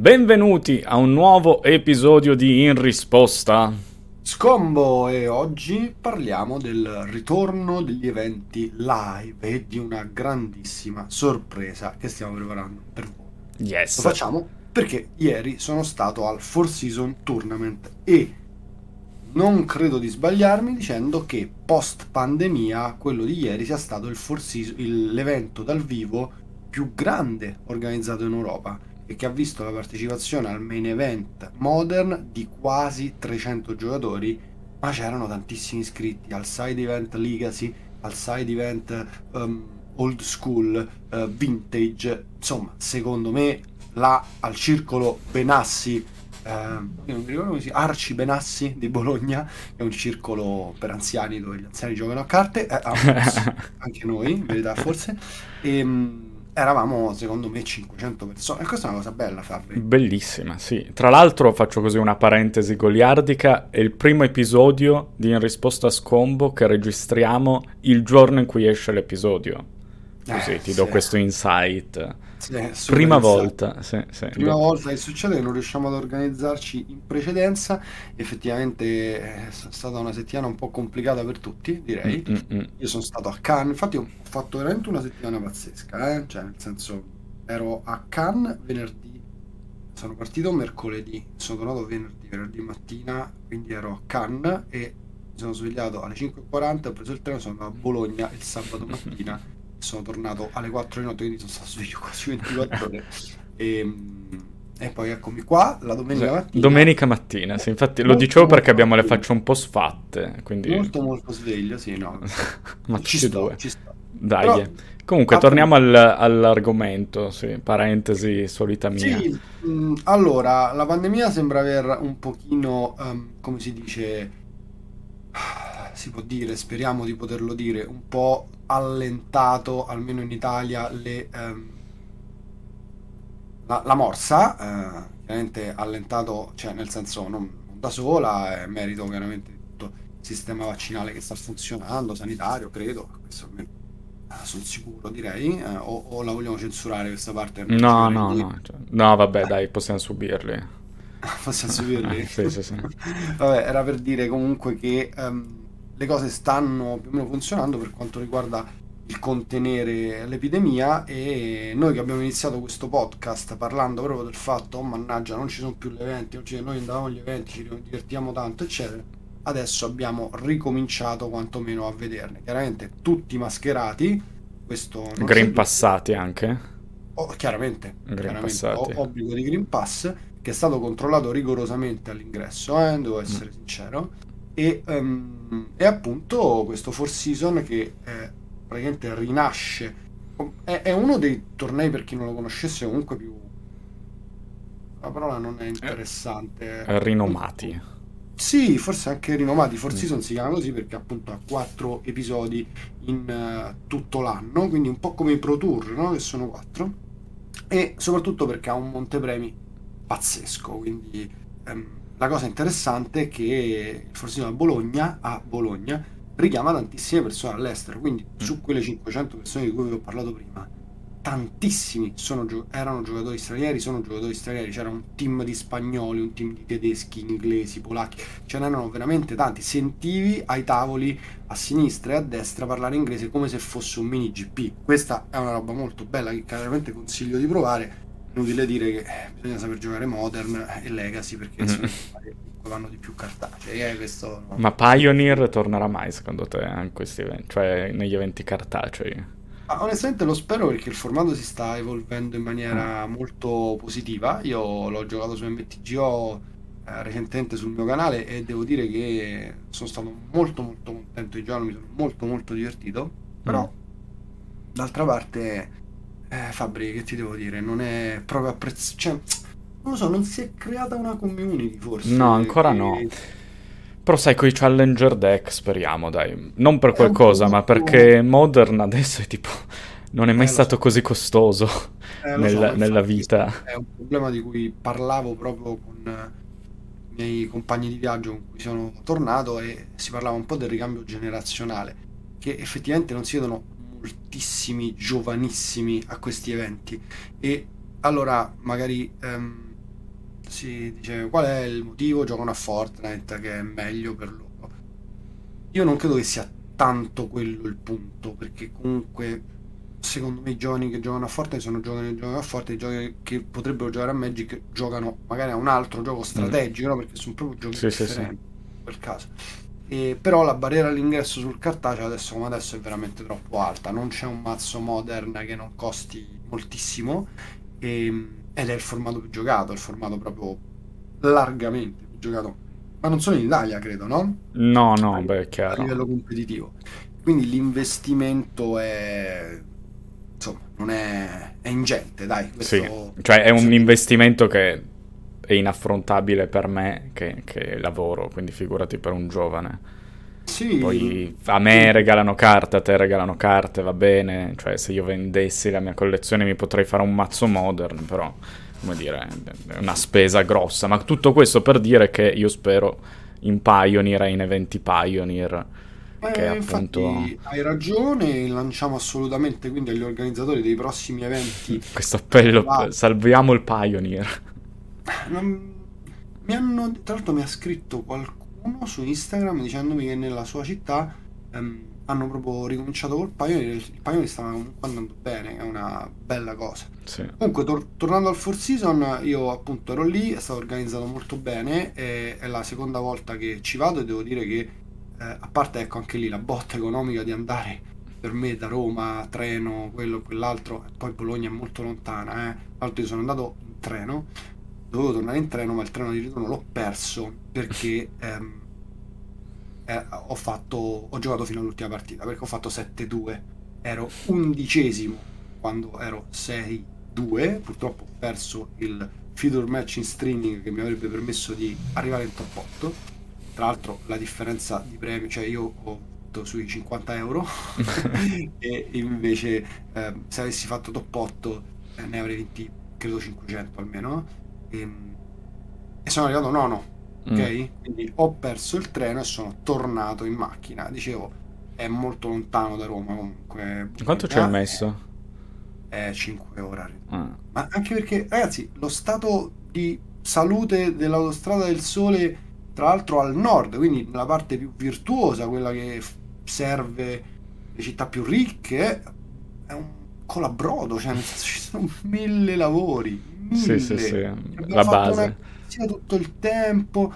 Benvenuti a un nuovo episodio di In Risposta. Scombo e oggi parliamo del ritorno degli eventi live e di una grandissima sorpresa che stiamo preparando per voi. Yes. Lo facciamo perché ieri sono stato al Four Season Tournament e non credo di sbagliarmi dicendo che post pandemia quello di ieri sia stato il Four Season, l'evento dal vivo più grande organizzato in Europa e che ha visto la partecipazione al main event modern di quasi 300 giocatori, ma c'erano tantissimi iscritti al side event Legacy, al side event um, old school, uh, vintage, insomma, secondo me là al circolo Benassi, ehm, io non mi ricordo come si Arci Benassi di Bologna, è un circolo per anziani dove gli anziani giocano a carte, eh, ah, anche noi, in verità forse, e mh, eravamo secondo me 500 persone, e questa è una cosa bella Fabri. Bellissima, sì. Tra l'altro faccio così una parentesi goliardica, è il primo episodio di In Risposta a Scombo che registriamo il giorno in cui esce l'episodio. Così Eh, ti do sì. questo insight. Sì, super Prima volta, sì, sì. Prima volta che succede che non riusciamo ad organizzarci in precedenza, effettivamente eh, è stata una settimana un po' complicata per tutti, direi. Mm, mm, mm. Io sono stato a Cannes, infatti ho fatto veramente una settimana pazzesca, eh? Cioè, nel senso, ero a Cannes venerdì, sono partito mercoledì, sono tornato venerdì, venerdì mattina, quindi ero a Cannes e mi sono svegliato alle 5.40, ho preso il treno, sono andato a Bologna il sabato mattina, sono tornato alle 4 di notte, quindi sono stato sveglio quasi 24 ore. E, e poi eccomi qua, la domenica mattina. Domenica mattina, sì, infatti lo Molto, dicevo perché abbiamo le facce un po' sfatte, quindi... Molto molto sveglio, sì, no. Ma ci e sto, due. ci sto. Dai. Però- Comunque, appunto- torniamo al- all'argomento, sì, parentesi solita mia. Sì, mh, allora, la pandemia sembra aver un pochino, ehm, come si dice, si può dire, speriamo di poterlo dire, un po' allentato, almeno in Italia, le, ehm, la, la morsa, eh, chiaramente allentato, cioè nel senso non, non da sola, è merito chiaramente di tutto il sistema vaccinale che sta funzionando, sanitario, credo, questo almeno eh, sono sicuro direi, eh, o, o la vogliamo censurare questa parte? No, no, no, cioè- no, vabbè, dai, possiamo subirli. Possiamo subirli? Sì, sì, sì. Vabbè, era per dire comunque che ehm, le cose stanno più o meno funzionando per quanto riguarda il contenere l'epidemia e noi che abbiamo iniziato questo podcast parlando proprio del fatto, oh mannaggia, non ci sono più gli eventi, ci- noi andavamo agli eventi, ci divertiamo tanto, eccetera. Adesso abbiamo ricominciato quantomeno a vederne. Chiaramente tutti mascherati, questo Green passati anche. Oh, chiaramente, Green chiaramente, obbligo di Green Pass che è stato controllato rigorosamente all'ingresso, eh, devo Mm. essere sincero. E, ehm, e appunto questo Four Season che eh, praticamente rinasce. È, è uno dei tornei, per chi non lo conoscesse, comunque più... La parola non è interessante. Eh, rinomati. Sì, forse anche rinomati. Four Mm. Season si chiama così perché appunto ha quattro episodi in eh, tutto l'anno, quindi un po' come i Pro Tour, no? Che sono quattro. E soprattutto perché ha un montepremi pazzesco. Quindi ehm, la cosa interessante è che il Season a Bologna, a Bologna richiama tantissime persone all'estero. Quindi su quelle 500 persone di cui vi ho parlato prima, tantissimi sono gio- erano giocatori stranieri, sono giocatori stranieri, c'era un team di spagnoli, un team di tedeschi, inglesi, polacchi, ce n'erano veramente tanti. Sentivi ai tavoli a sinistra e a destra parlare inglese come se fosse un mini GP. Questa è una roba molto bella che chiaramente consiglio di provare. Inutile dire che bisogna saper giocare Modern e Legacy perché Mhm. che vanno di più cartacei. Eh, questo no. Ma Pioneer tornerà mai secondo te a questi eventi? Cioè negli eventi cartacei? Ma onestamente lo spero perché il formato si sta evolvendo in maniera molto positiva. Io l'ho giocato su MTGO eh, recentemente sul mio canale e devo dire che sono stato molto molto contento di giocarlo, mi sono molto molto divertito. Però d'altra parte, eh, Fabri, che ti devo dire, non è proprio apprezzato. Cioè, non lo so, non si è creata una community forse. No, ancora che- no. Però sai, con i Challenger deck speriamo, dai. Non per qualcosa, ma perché Modern adesso è tipo... Non è mai Eh, stato so. così costoso Eh, nel- so, nella vita. È un problema di cui parlavo proprio con i miei compagni di viaggio con cui sono tornato e si parlava un po' del ricambio generazionale, che effettivamente non si vedono moltissimi giovanissimi a questi eventi. E allora magari ehm, si dice qual è il motivo, giocano a Fortnite che è meglio per loro. Io non credo che sia tanto quello il punto, perché comunque secondo me i giovani che giocano a Fortnite sono giovani che giocano a Fortnite, i giovani che potrebbero giocare a Magic giocano magari a un altro gioco strategico, mm. no? perché sono proprio giochi sì, differenti sì, sì. in quel caso. E, però la barriera all'ingresso sul cartaceo adesso come adesso è veramente troppo alta, non c'è un mazzo modern che non costi moltissimo e, ed è il formato più giocato, il formato proprio largamente più giocato, ma non solo in Italia credo, no? No, no, beh, è chiaro. A livello competitivo. Quindi l'investimento è insomma, non è, è ingente, dai. Questo... Sì, cioè è un investimento che è inaffrontabile per me che, che lavoro, quindi figurati per un giovane. Sì. Poi a me regalano carte, a te regalano carte, va bene. Cioè, se io vendessi la mia collezione mi potrei fare un mazzo modern, però, come dire, è una spesa grossa. Ma tutto questo per dire che io spero in Pioneer e in eventi Pioneer. Eh, che appunto... hai ragione, lanciamo assolutamente quindi agli organizzatori dei prossimi eventi. Questo appello, salviamo il Pioneer. Non... Mi hanno, tra l'altro mi ha scritto qualcuno su Instagram dicendomi che nella sua città ehm, hanno proprio ricominciato col Pioneer, il Pioneer stava comunque andando bene, è una bella cosa. Sì. Comunque, tor- tornando al Four Season, io appunto ero lì, è stato organizzato molto bene, e- è la seconda volta che ci vado e devo dire che, eh, a parte ecco anche lì la botta economica di andare per me da Roma, treno, quello, quell'altro, poi Bologna è molto lontana, eh. Tra l'altro io sono andato in treno, dovevo tornare in treno, ma il treno di ritorno l'ho perso perché ehm, eh, ho, fatto, ho giocato fino all'ultima partita, perché ho fatto 7-2, ero undicesimo quando ero 6-2, purtroppo ho perso il feeder match in streaming che mi avrebbe permesso di arrivare in top 8. Tra l'altro la differenza di premi, cioè io ho sui 50 euro e invece eh, se avessi fatto top 8 eh, ne avrei vinti credo 500 almeno e, ehm, e sono arrivato nono, ok? Mm. Quindi ho perso il treno e sono tornato in macchina. Dicevo, è molto lontano da Roma comunque. Quanto ci hai messo? È 5 ore. Ah. Ma anche perché, ragazzi, lo stato di salute dell'autostrada del sole, tra l'altro al nord, quindi nella parte più virtuosa, quella che serve le città più ricche, è un colabrodo, cioè ci sono mille lavori, sì, sì, sì, la base. Una tutto il tempo.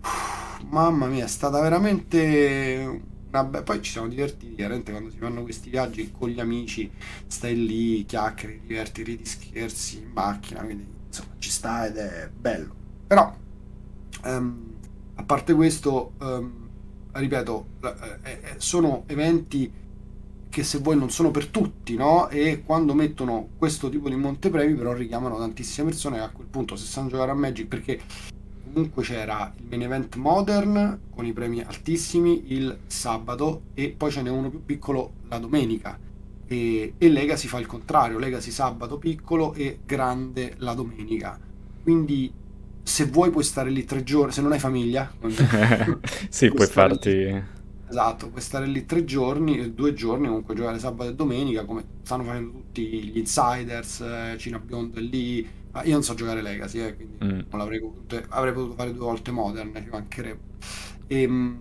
Uff, mamma mia, è stata veramente una be- Poi ci siamo divertiti, chiaramente quando si fanno questi viaggi con gli amici, stai lì, chiacchieri, diverti, ridi, scherzi in macchina, quindi insomma ci sta ed è bello. Però, um, a parte questo, um, ripeto, eh, eh, sono eventi che se vuoi non sono per tutti, no? E quando mettono questo tipo di montepremi però richiamano tantissime persone e a quel punto se sanno giocare a Magic perché comunque c'era il main event modern con i premi altissimi il sabato e poi ce n'è uno più piccolo la domenica e, e Legacy fa il contrario, Legacy sabato piccolo e grande la domenica. Quindi se vuoi puoi stare lì tre giorni, se non hai famiglia, sì, puoi farti... Lì Esatto, puoi stare lì tre giorni, due giorni, comunque giocare sabato e domenica, come stanno facendo tutti gli insiders, eh, Cina Beyond è lì. Ah, io non so giocare Legacy, eh, quindi mm. non l'avrei potuto, avrei potuto fare due volte Modern, ci mancherebbe. E, ehm,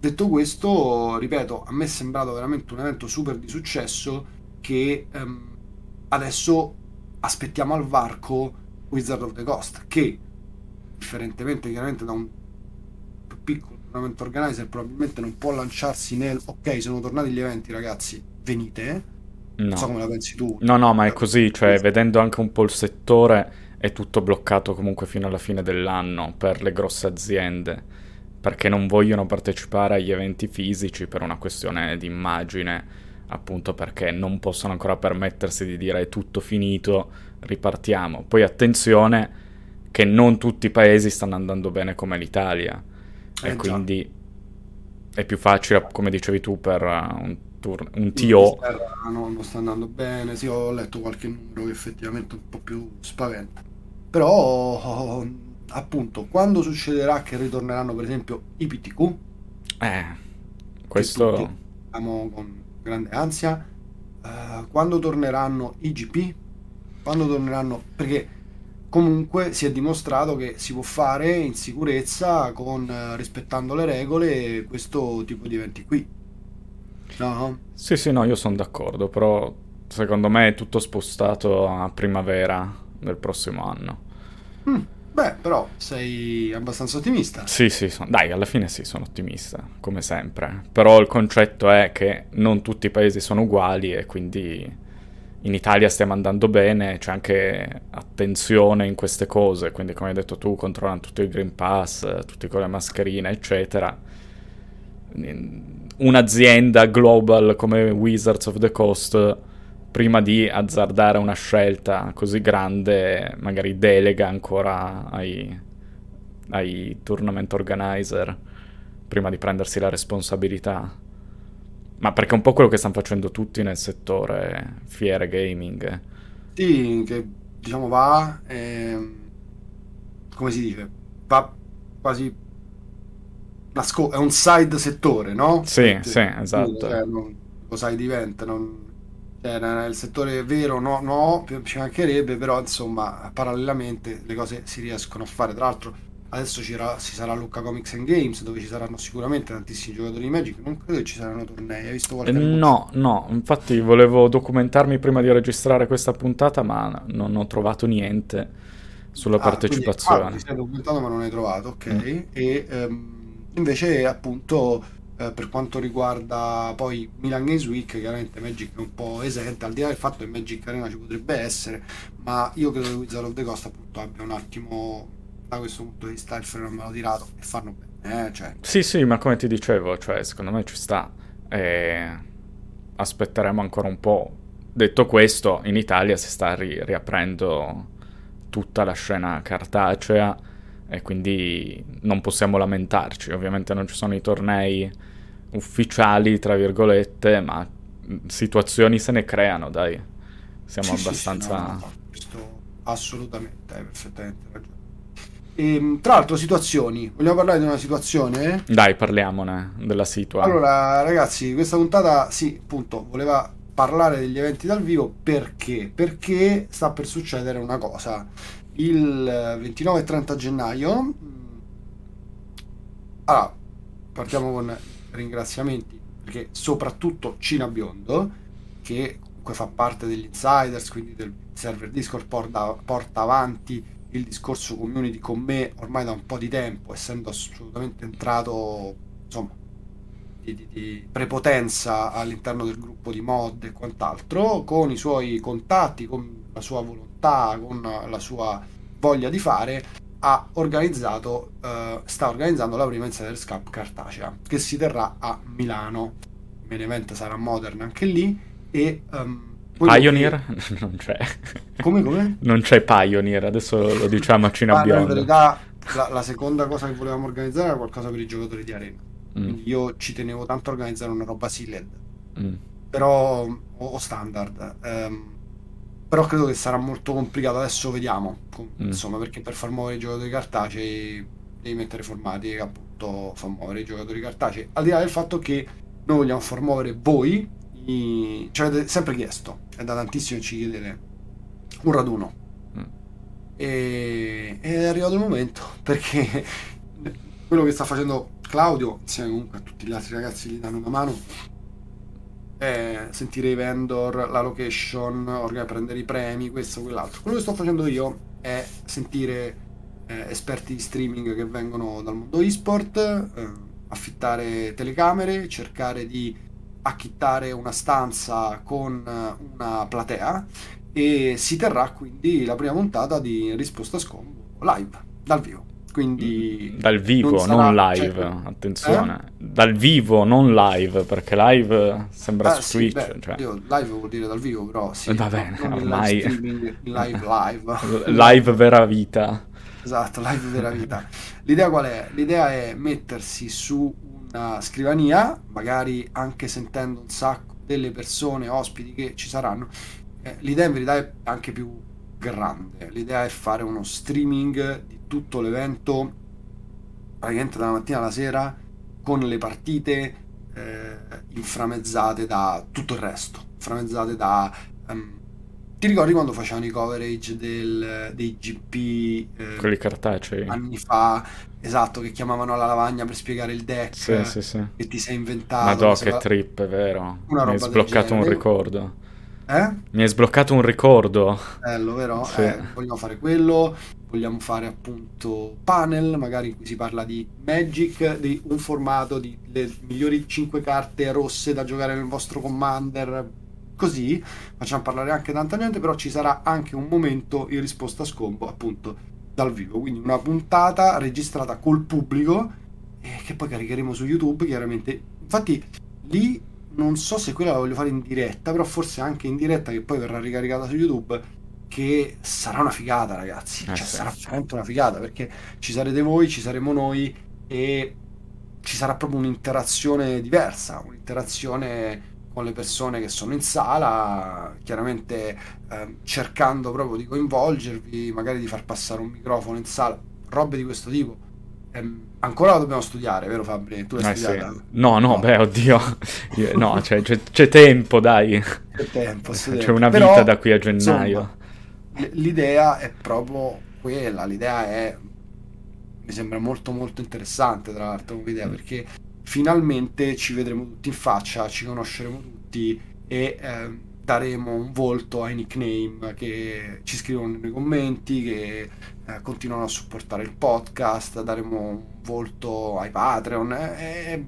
detto questo, ripeto, a me è sembrato veramente un evento super di successo che ehm, adesso aspettiamo al varco Wizard of the Coast, che differentemente chiaramente da un piccolo tournament organizer probabilmente non può lanciarsi nel ok sono tornati gli eventi ragazzi venite? No. non so come la pensi tu. No no ma è così cioè vedendo anche un po' il settore è tutto bloccato comunque fino alla fine dell'anno per le grosse aziende perché non vogliono partecipare agli eventi fisici per una questione di immagine appunto perché non possono ancora permettersi di dire è tutto finito ripartiamo. Poi attenzione che non tutti i paesi stanno andando bene come l'Italia e eh, quindi già. è più facile, come dicevi tu, per uh, un, tour, un TO. No, non sta andando bene, sì, ho letto qualche numero che effettivamente un po' più spaventa. Però, appunto, quando succederà che ritorneranno, per esempio, i PTQ? Eh, questo... Siamo con grande ansia. Uh, quando torneranno i GP? Quando torneranno... Perché comunque si è dimostrato che si può fare in sicurezza con eh, rispettando le regole questo tipo di eventi qui. No? Sì, sì, no, io sono d'accordo, però secondo me è tutto spostato a primavera del prossimo anno. Mm, beh, però sei abbastanza ottimista. Sì, sì, son... dai, alla fine sì, sono ottimista, come sempre. Però il concetto è che non tutti i paesi sono uguali e quindi in Italia stiamo andando bene, c'è anche attenzione in queste cose, quindi come hai detto tu, controllano tutto il Green Pass, tutti con le mascherine, eccetera. Un'azienda global come Wizards of the Coast, prima di azzardare una scelta così grande, magari delega ancora ai, ai tournament organizer, prima di prendersi la responsabilità. Ma perché è un po' quello che stanno facendo tutti nel settore fiere gaming. Sì, che diciamo va, eh, come si dice, va quasi nasco- è un side settore, no? Sì, sì, esatto. Cioè, non, lo sai diventa, non, cioè, nel settore vero no, no, ci mancherebbe, però insomma parallelamente le cose si riescono a fare. Tra l'altro Adesso ci, sarà Lucca Comics and Games dove ci saranno sicuramente tantissimi giocatori di Magic. Non credo che ci saranno tornei. Hai visto qualche eh, No, no. Infatti volevo documentarmi prima di registrare questa puntata, ma non ho trovato niente sulla ah, partecipazione. Quindi, ah, ti sei documentato, ma non hai trovato, ok. Mm. E um, invece, appunto, eh, per quanto riguarda poi Milan Games Week, chiaramente Magic è un po' esente, al di là del fatto che Magic Arena ci potrebbe essere, ma io credo che Wizard of the Coast appunto abbia un attimo da questo punto di vista il freno me l'ho tirato e fanno bene. Eh? Cioè. Sì, sì, ma come ti dicevo, cioè, secondo me ci sta. E aspetteremo ancora un po'. Detto questo, in Italia si sta ri- riaprendo tutta la scena cartacea e quindi non possiamo lamentarci. Ovviamente non ci sono i tornei ufficiali, tra virgolette, ma situazioni se ne creano, dai. Siamo sì, abbastanza... Sì, sì, no, no, questo assolutamente, hai perfettamente ragione. E, ehm, tra l'altro, situazioni. Vogliamo parlare di una situazione? Dai, parliamone della situazione. Allora, ragazzi, questa puntata, sì, appunto, voleva parlare degli eventi dal vivo perché? Perché sta per succedere una cosa. Il 29 e 30 gennaio. Mm, allora, partiamo con ringraziamenti perché soprattutto Cina Biondo, che comunque fa parte degli insiders, quindi del server Discord, porta, porta avanti il discorso community con me ormai da un po' di tempo, essendo assolutamente entrato insomma di, di, di, prepotenza all'interno del gruppo di mod e quant'altro, con i suoi contatti, con la sua volontà, con la sua voglia di fare, ha organizzato, uh, sta organizzando la prima Insiders Cup cartacea che si terrà a Milano. Main event sarà modern anche lì e um, Pioneer non c'è. Come, come? Non c'è Pioneer, adesso lo diciamo a Cina ah, In verità la, la, seconda cosa che volevamo organizzare era qualcosa per i giocatori di Arena. Mm. Io ci tenevo tanto a organizzare una roba sealed. Mm. Però, o, standard. Um, però credo che sarà molto complicato. Adesso vediamo. Mm. Insomma, perché per far muovere i giocatori cartacei devi mettere formati che appunto fa muovere i giocatori cartacei. Al di là del fatto che noi vogliamo far muovere voi ci avete sempre chiesto, è da tantissimo ci chiedete un raduno. Mm. E, è arrivato il momento perché quello che sta facendo Claudio, insieme comunque a tutti gli altri ragazzi che gli danno una mano, è sentire i vendor, la location, prendere i premi, questo, quell'altro. Quello che sto facendo io è sentire eh, esperti di streaming che vengono dal mondo e-sport, eh, affittare telecamere, cercare di acchittare una stanza con eh, una platea e si terrà quindi la prima puntata di Risposta Scombo live, dal vivo. Quindi mm, dal vivo, non, sarà, non live, cioè, attenzione. Eh? Dal vivo, non live, perché live sembra eh, su Twitch. Beh, cioè. io, live vuol dire dal vivo, però sì. Va bene, ormai... Live, live live. live vera vita. Esatto, live vera vita. L'idea qual è? L'idea è mettersi su una scrivania, magari anche sentendo un sacco delle persone, ospiti che ci saranno. Eh, l'idea in verità è anche più grande. L'idea è fare uno streaming di tutto l'evento, praticamente dalla mattina alla sera, con le partite eh, inframezzate da tutto il resto, inframezzate da um, ti ricordi quando facevano i coverage del, dei GP eh, Quelli cartacei. anni fa? Esatto, che chiamavano alla lavagna per spiegare il deck Sì, sì, sì. che ti sei inventato. Madò, che cosa- trip, è vero. Mi hai sbloccato un ricordo. Eh? Mi hai sbloccato un ricordo. Bello, vero? Sì. Eh, vogliamo fare quello, vogliamo fare appunto panel, magari in cui si parla di Magic, di un formato, di le migliori 5 carte rosse da giocare nel vostro Commander, così facciamo parlare anche tanta gente, però ci sarà anche un momento in risposta a scombo, appunto, dal vivo, quindi una puntata registrata col pubblico e che poi caricheremo su YouTube, chiaramente. Infatti lì non so se quella la voglio fare in diretta, però forse anche in diretta che poi verrà ricaricata su YouTube che sarà una figata, ragazzi. Eh cioè, sì. sarà veramente una figata perché ci sarete voi, ci saremo noi e ci sarà proprio un'interazione diversa, un'interazione con le persone che sono in sala, chiaramente ehm, cercando proprio di coinvolgervi, magari di far passare un microfono in sala, robe di questo tipo. Ehm, ancora la dobbiamo studiare, vero Fabri? Tu l'hai Eh, sì. studiata? No, no, beh, oddio. Io- no, cioè, c'è, c'è tempo, dai. C'è tempo, c'è C'è una Però, vita da qui a gennaio. insomma, l'idea è proprio quella, l'idea è mi sembra molto molto interessante tra l'altro come idea Mm. perché finalmente ci vedremo tutti in faccia, ci conosceremo tutti e ehm, daremo un volto ai nickname che ci scrivono nei commenti, che eh, continuano a supportare il podcast, daremo un volto ai Patreon. e- e-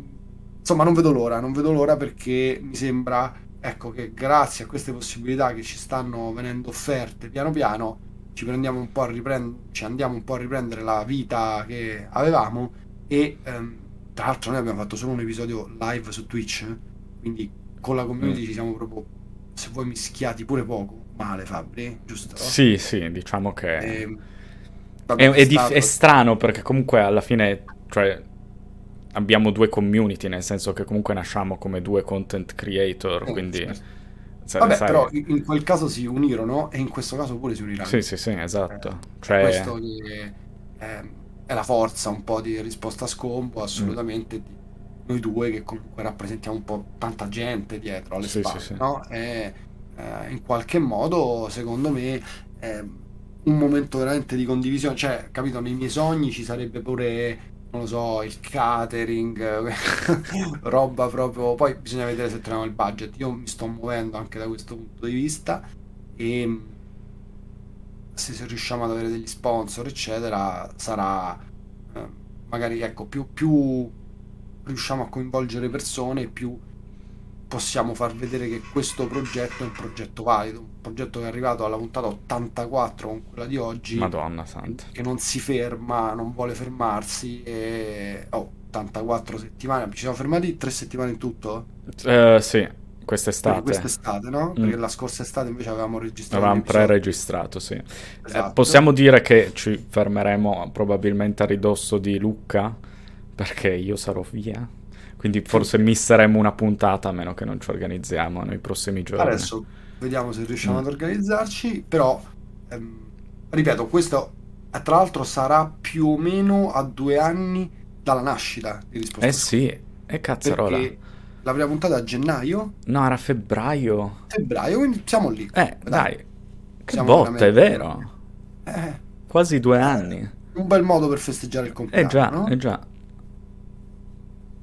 insomma, non vedo l'ora, non vedo l'ora perché mi sembra ecco che grazie a queste possibilità che ci stanno venendo offerte piano piano ci prendiamo un po' a riprendere, ci andiamo un po' a riprendere la vita che avevamo e ehm, tra l'altro noi abbiamo fatto solo un episodio live su Twitch, eh, quindi con la community Mm. ci siamo proprio, se vuoi, mischiati pure poco, male Fabri, giusto? Sì, sì, diciamo che... Ehm, È, vabbè, è dif- stato- è strano perché comunque alla fine, cioè, abbiamo due community, nel senso che comunque nasciamo come due content creator, eh, quindi... certo. sa- Vabbè, sai- però in quel caso si unirono e in questo caso pure si uniranno. Sì, sì, sì, esatto. Eh, Cioè, questo che ehm, è la forza un po' di risposta a scombo, Mm. assolutamente, di noi due che comunque rappresentiamo un po' tanta gente dietro alle Sì, spalle, sì, sì. no? E eh, in qualche modo, secondo me, è un momento veramente di condivisione, cioè, capito, nei miei sogni ci sarebbe pure, non lo so, il catering, roba proprio, poi bisogna vedere se troviamo il budget, io mi sto muovendo anche da questo punto di vista e se, riusciamo ad avere degli sponsor, eccetera, sarà eh, magari ecco più, più riusciamo a coinvolgere persone, più possiamo far vedere che questo progetto è un progetto valido, un progetto che è arrivato alla puntata 84 con quella di oggi, Madonna santa. che non si ferma, non vuole fermarsi e oh, 84 settimane, ci siamo fermati tre settimane in tutto? Eh, sì, quest'estate. quest'estate, no? Mm. Perché la scorsa estate invece avevamo registrato Avevamo pre-registrato, sì. Eh, Esatto. possiamo dire che ci fermeremo probabilmente a ridosso di Lucca, perché io sarò via. Quindi forse misseremo una puntata, a meno che non ci organizziamo nei prossimi giorni. Adesso vediamo se riusciamo Mm. ad organizzarci, però ehm, ripeto, questo eh, tra l'altro sarà più o meno a due anni dalla nascita di risposta Eh sì, e cazzarola. perché la prima puntata a gennaio, No, era febbraio. febbraio, quindi siamo lì. Eh, dai. Che Siamo botta, è vero. Eh, Quasi due anni. un bel modo per festeggiare il compleanno, Eh già, no? eh già.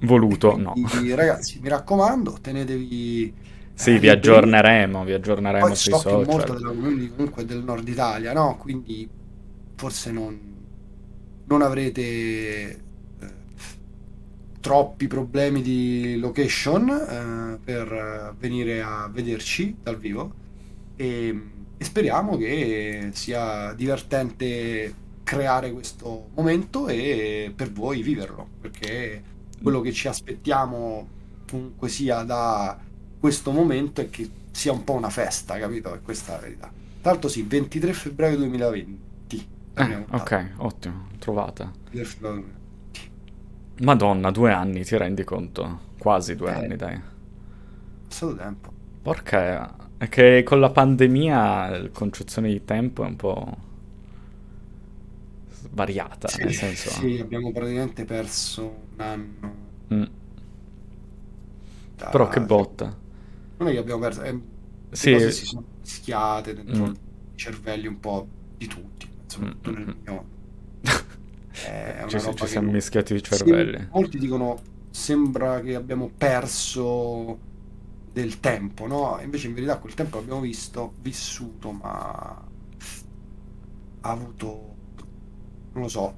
Voluto, no. Quindi, ragazzi, mi raccomando, tenetevi Sì, eh, vi aggiorneremo, vi aggiorneremo Poi sui so che molta social. della community comunque del nord Italia, no? Quindi forse non, non avrete eh, troppi problemi di location eh, per eh, venire a vederci dal vivo e, e speriamo che sia divertente creare questo momento e per voi viverlo, perché quello che ci aspettiamo comunque sia da questo momento è che sia un po' una festa, capito? E questa è la verità. L'altro sì, 23 febbraio 2020. la prima Eh, puntata. ok, ottimo, trovata. 23 febbraio 2020. Madonna, due anni, ti rendi conto? Quasi due Eh. anni, dai. È tempo. Porca, è che con la pandemia la concezione di tempo è un po' svariata, Sì, nel senso... sì, abbiamo praticamente perso un anno. Mm. da- Però che botta. Non è che abbiamo perso, è Sì. cose si sono mischiate dentro Mm. i cervelli un po' di tutti, soprattutto Mm, nel mm, mio. È Ci, ci siamo mischiati i cervelli. molti dicono sembra che abbiamo perso del tempo, no? Invece in verità quel tempo l'abbiamo visto, vissuto, ma ha avuto, non lo so,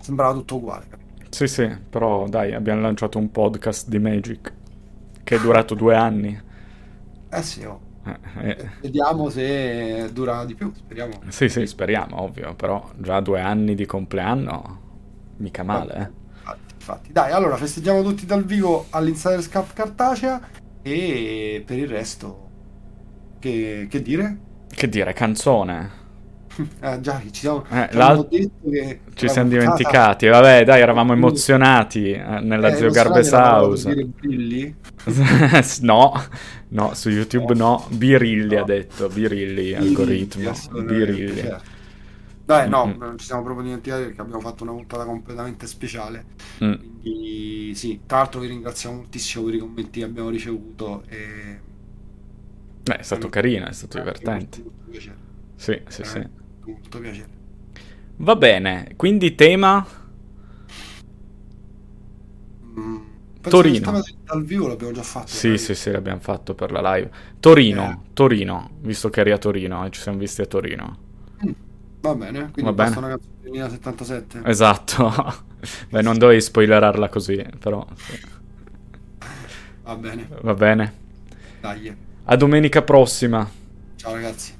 sembrava tutto uguale. capito? Sì, sì, però dai, abbiamo lanciato un podcast di Magic che è durato due anni. Eh sì, oh. Eh, eh, Vediamo se dura di più, speriamo. Sì, sì, speriamo, ovvio, però già due anni di compleanno, mica male, eh. Infatti, infatti. Dai, allora festeggiamo tutti dal vivo all'Insiders Cup cartacea e per il resto che, che dire? Che dire, canzone. Eh, già, ci siamo, Eh, che Ci siamo dimenticati, vabbè, dai, eravamo emozionati eh, nella Eh, Zio Garbes House. No, no, su YouTube no. Birilli No. ha detto, Birilli, Birilli, algoritmo, Birilli. certo. Dai, no, Mm-mm. non ci siamo proprio dimenticati perché abbiamo fatto una puntata completamente speciale. Mm. Quindi sì, tra l'altro vi ringraziamo moltissimo per i commenti che abbiamo ricevuto e Beh, è stato carino, è stato divertente. Molto, molto piacere. Sì, sì, sì. Molto piacere. Va bene, quindi tema Mm, Torino. dal vivo l'abbiamo già fatto. Sì, sì, sì, l'abbiamo fatto per la live. Torino, Eh. Torino, visto che eri a Torino e ci siamo visti a Torino. Mm, Va bene, quindi Va bene. una canzone del 2077. Esatto. Beh, non dovevi spoilerarla così, però. Va bene, va bene. dai. A domenica prossima. Ciao ragazzi.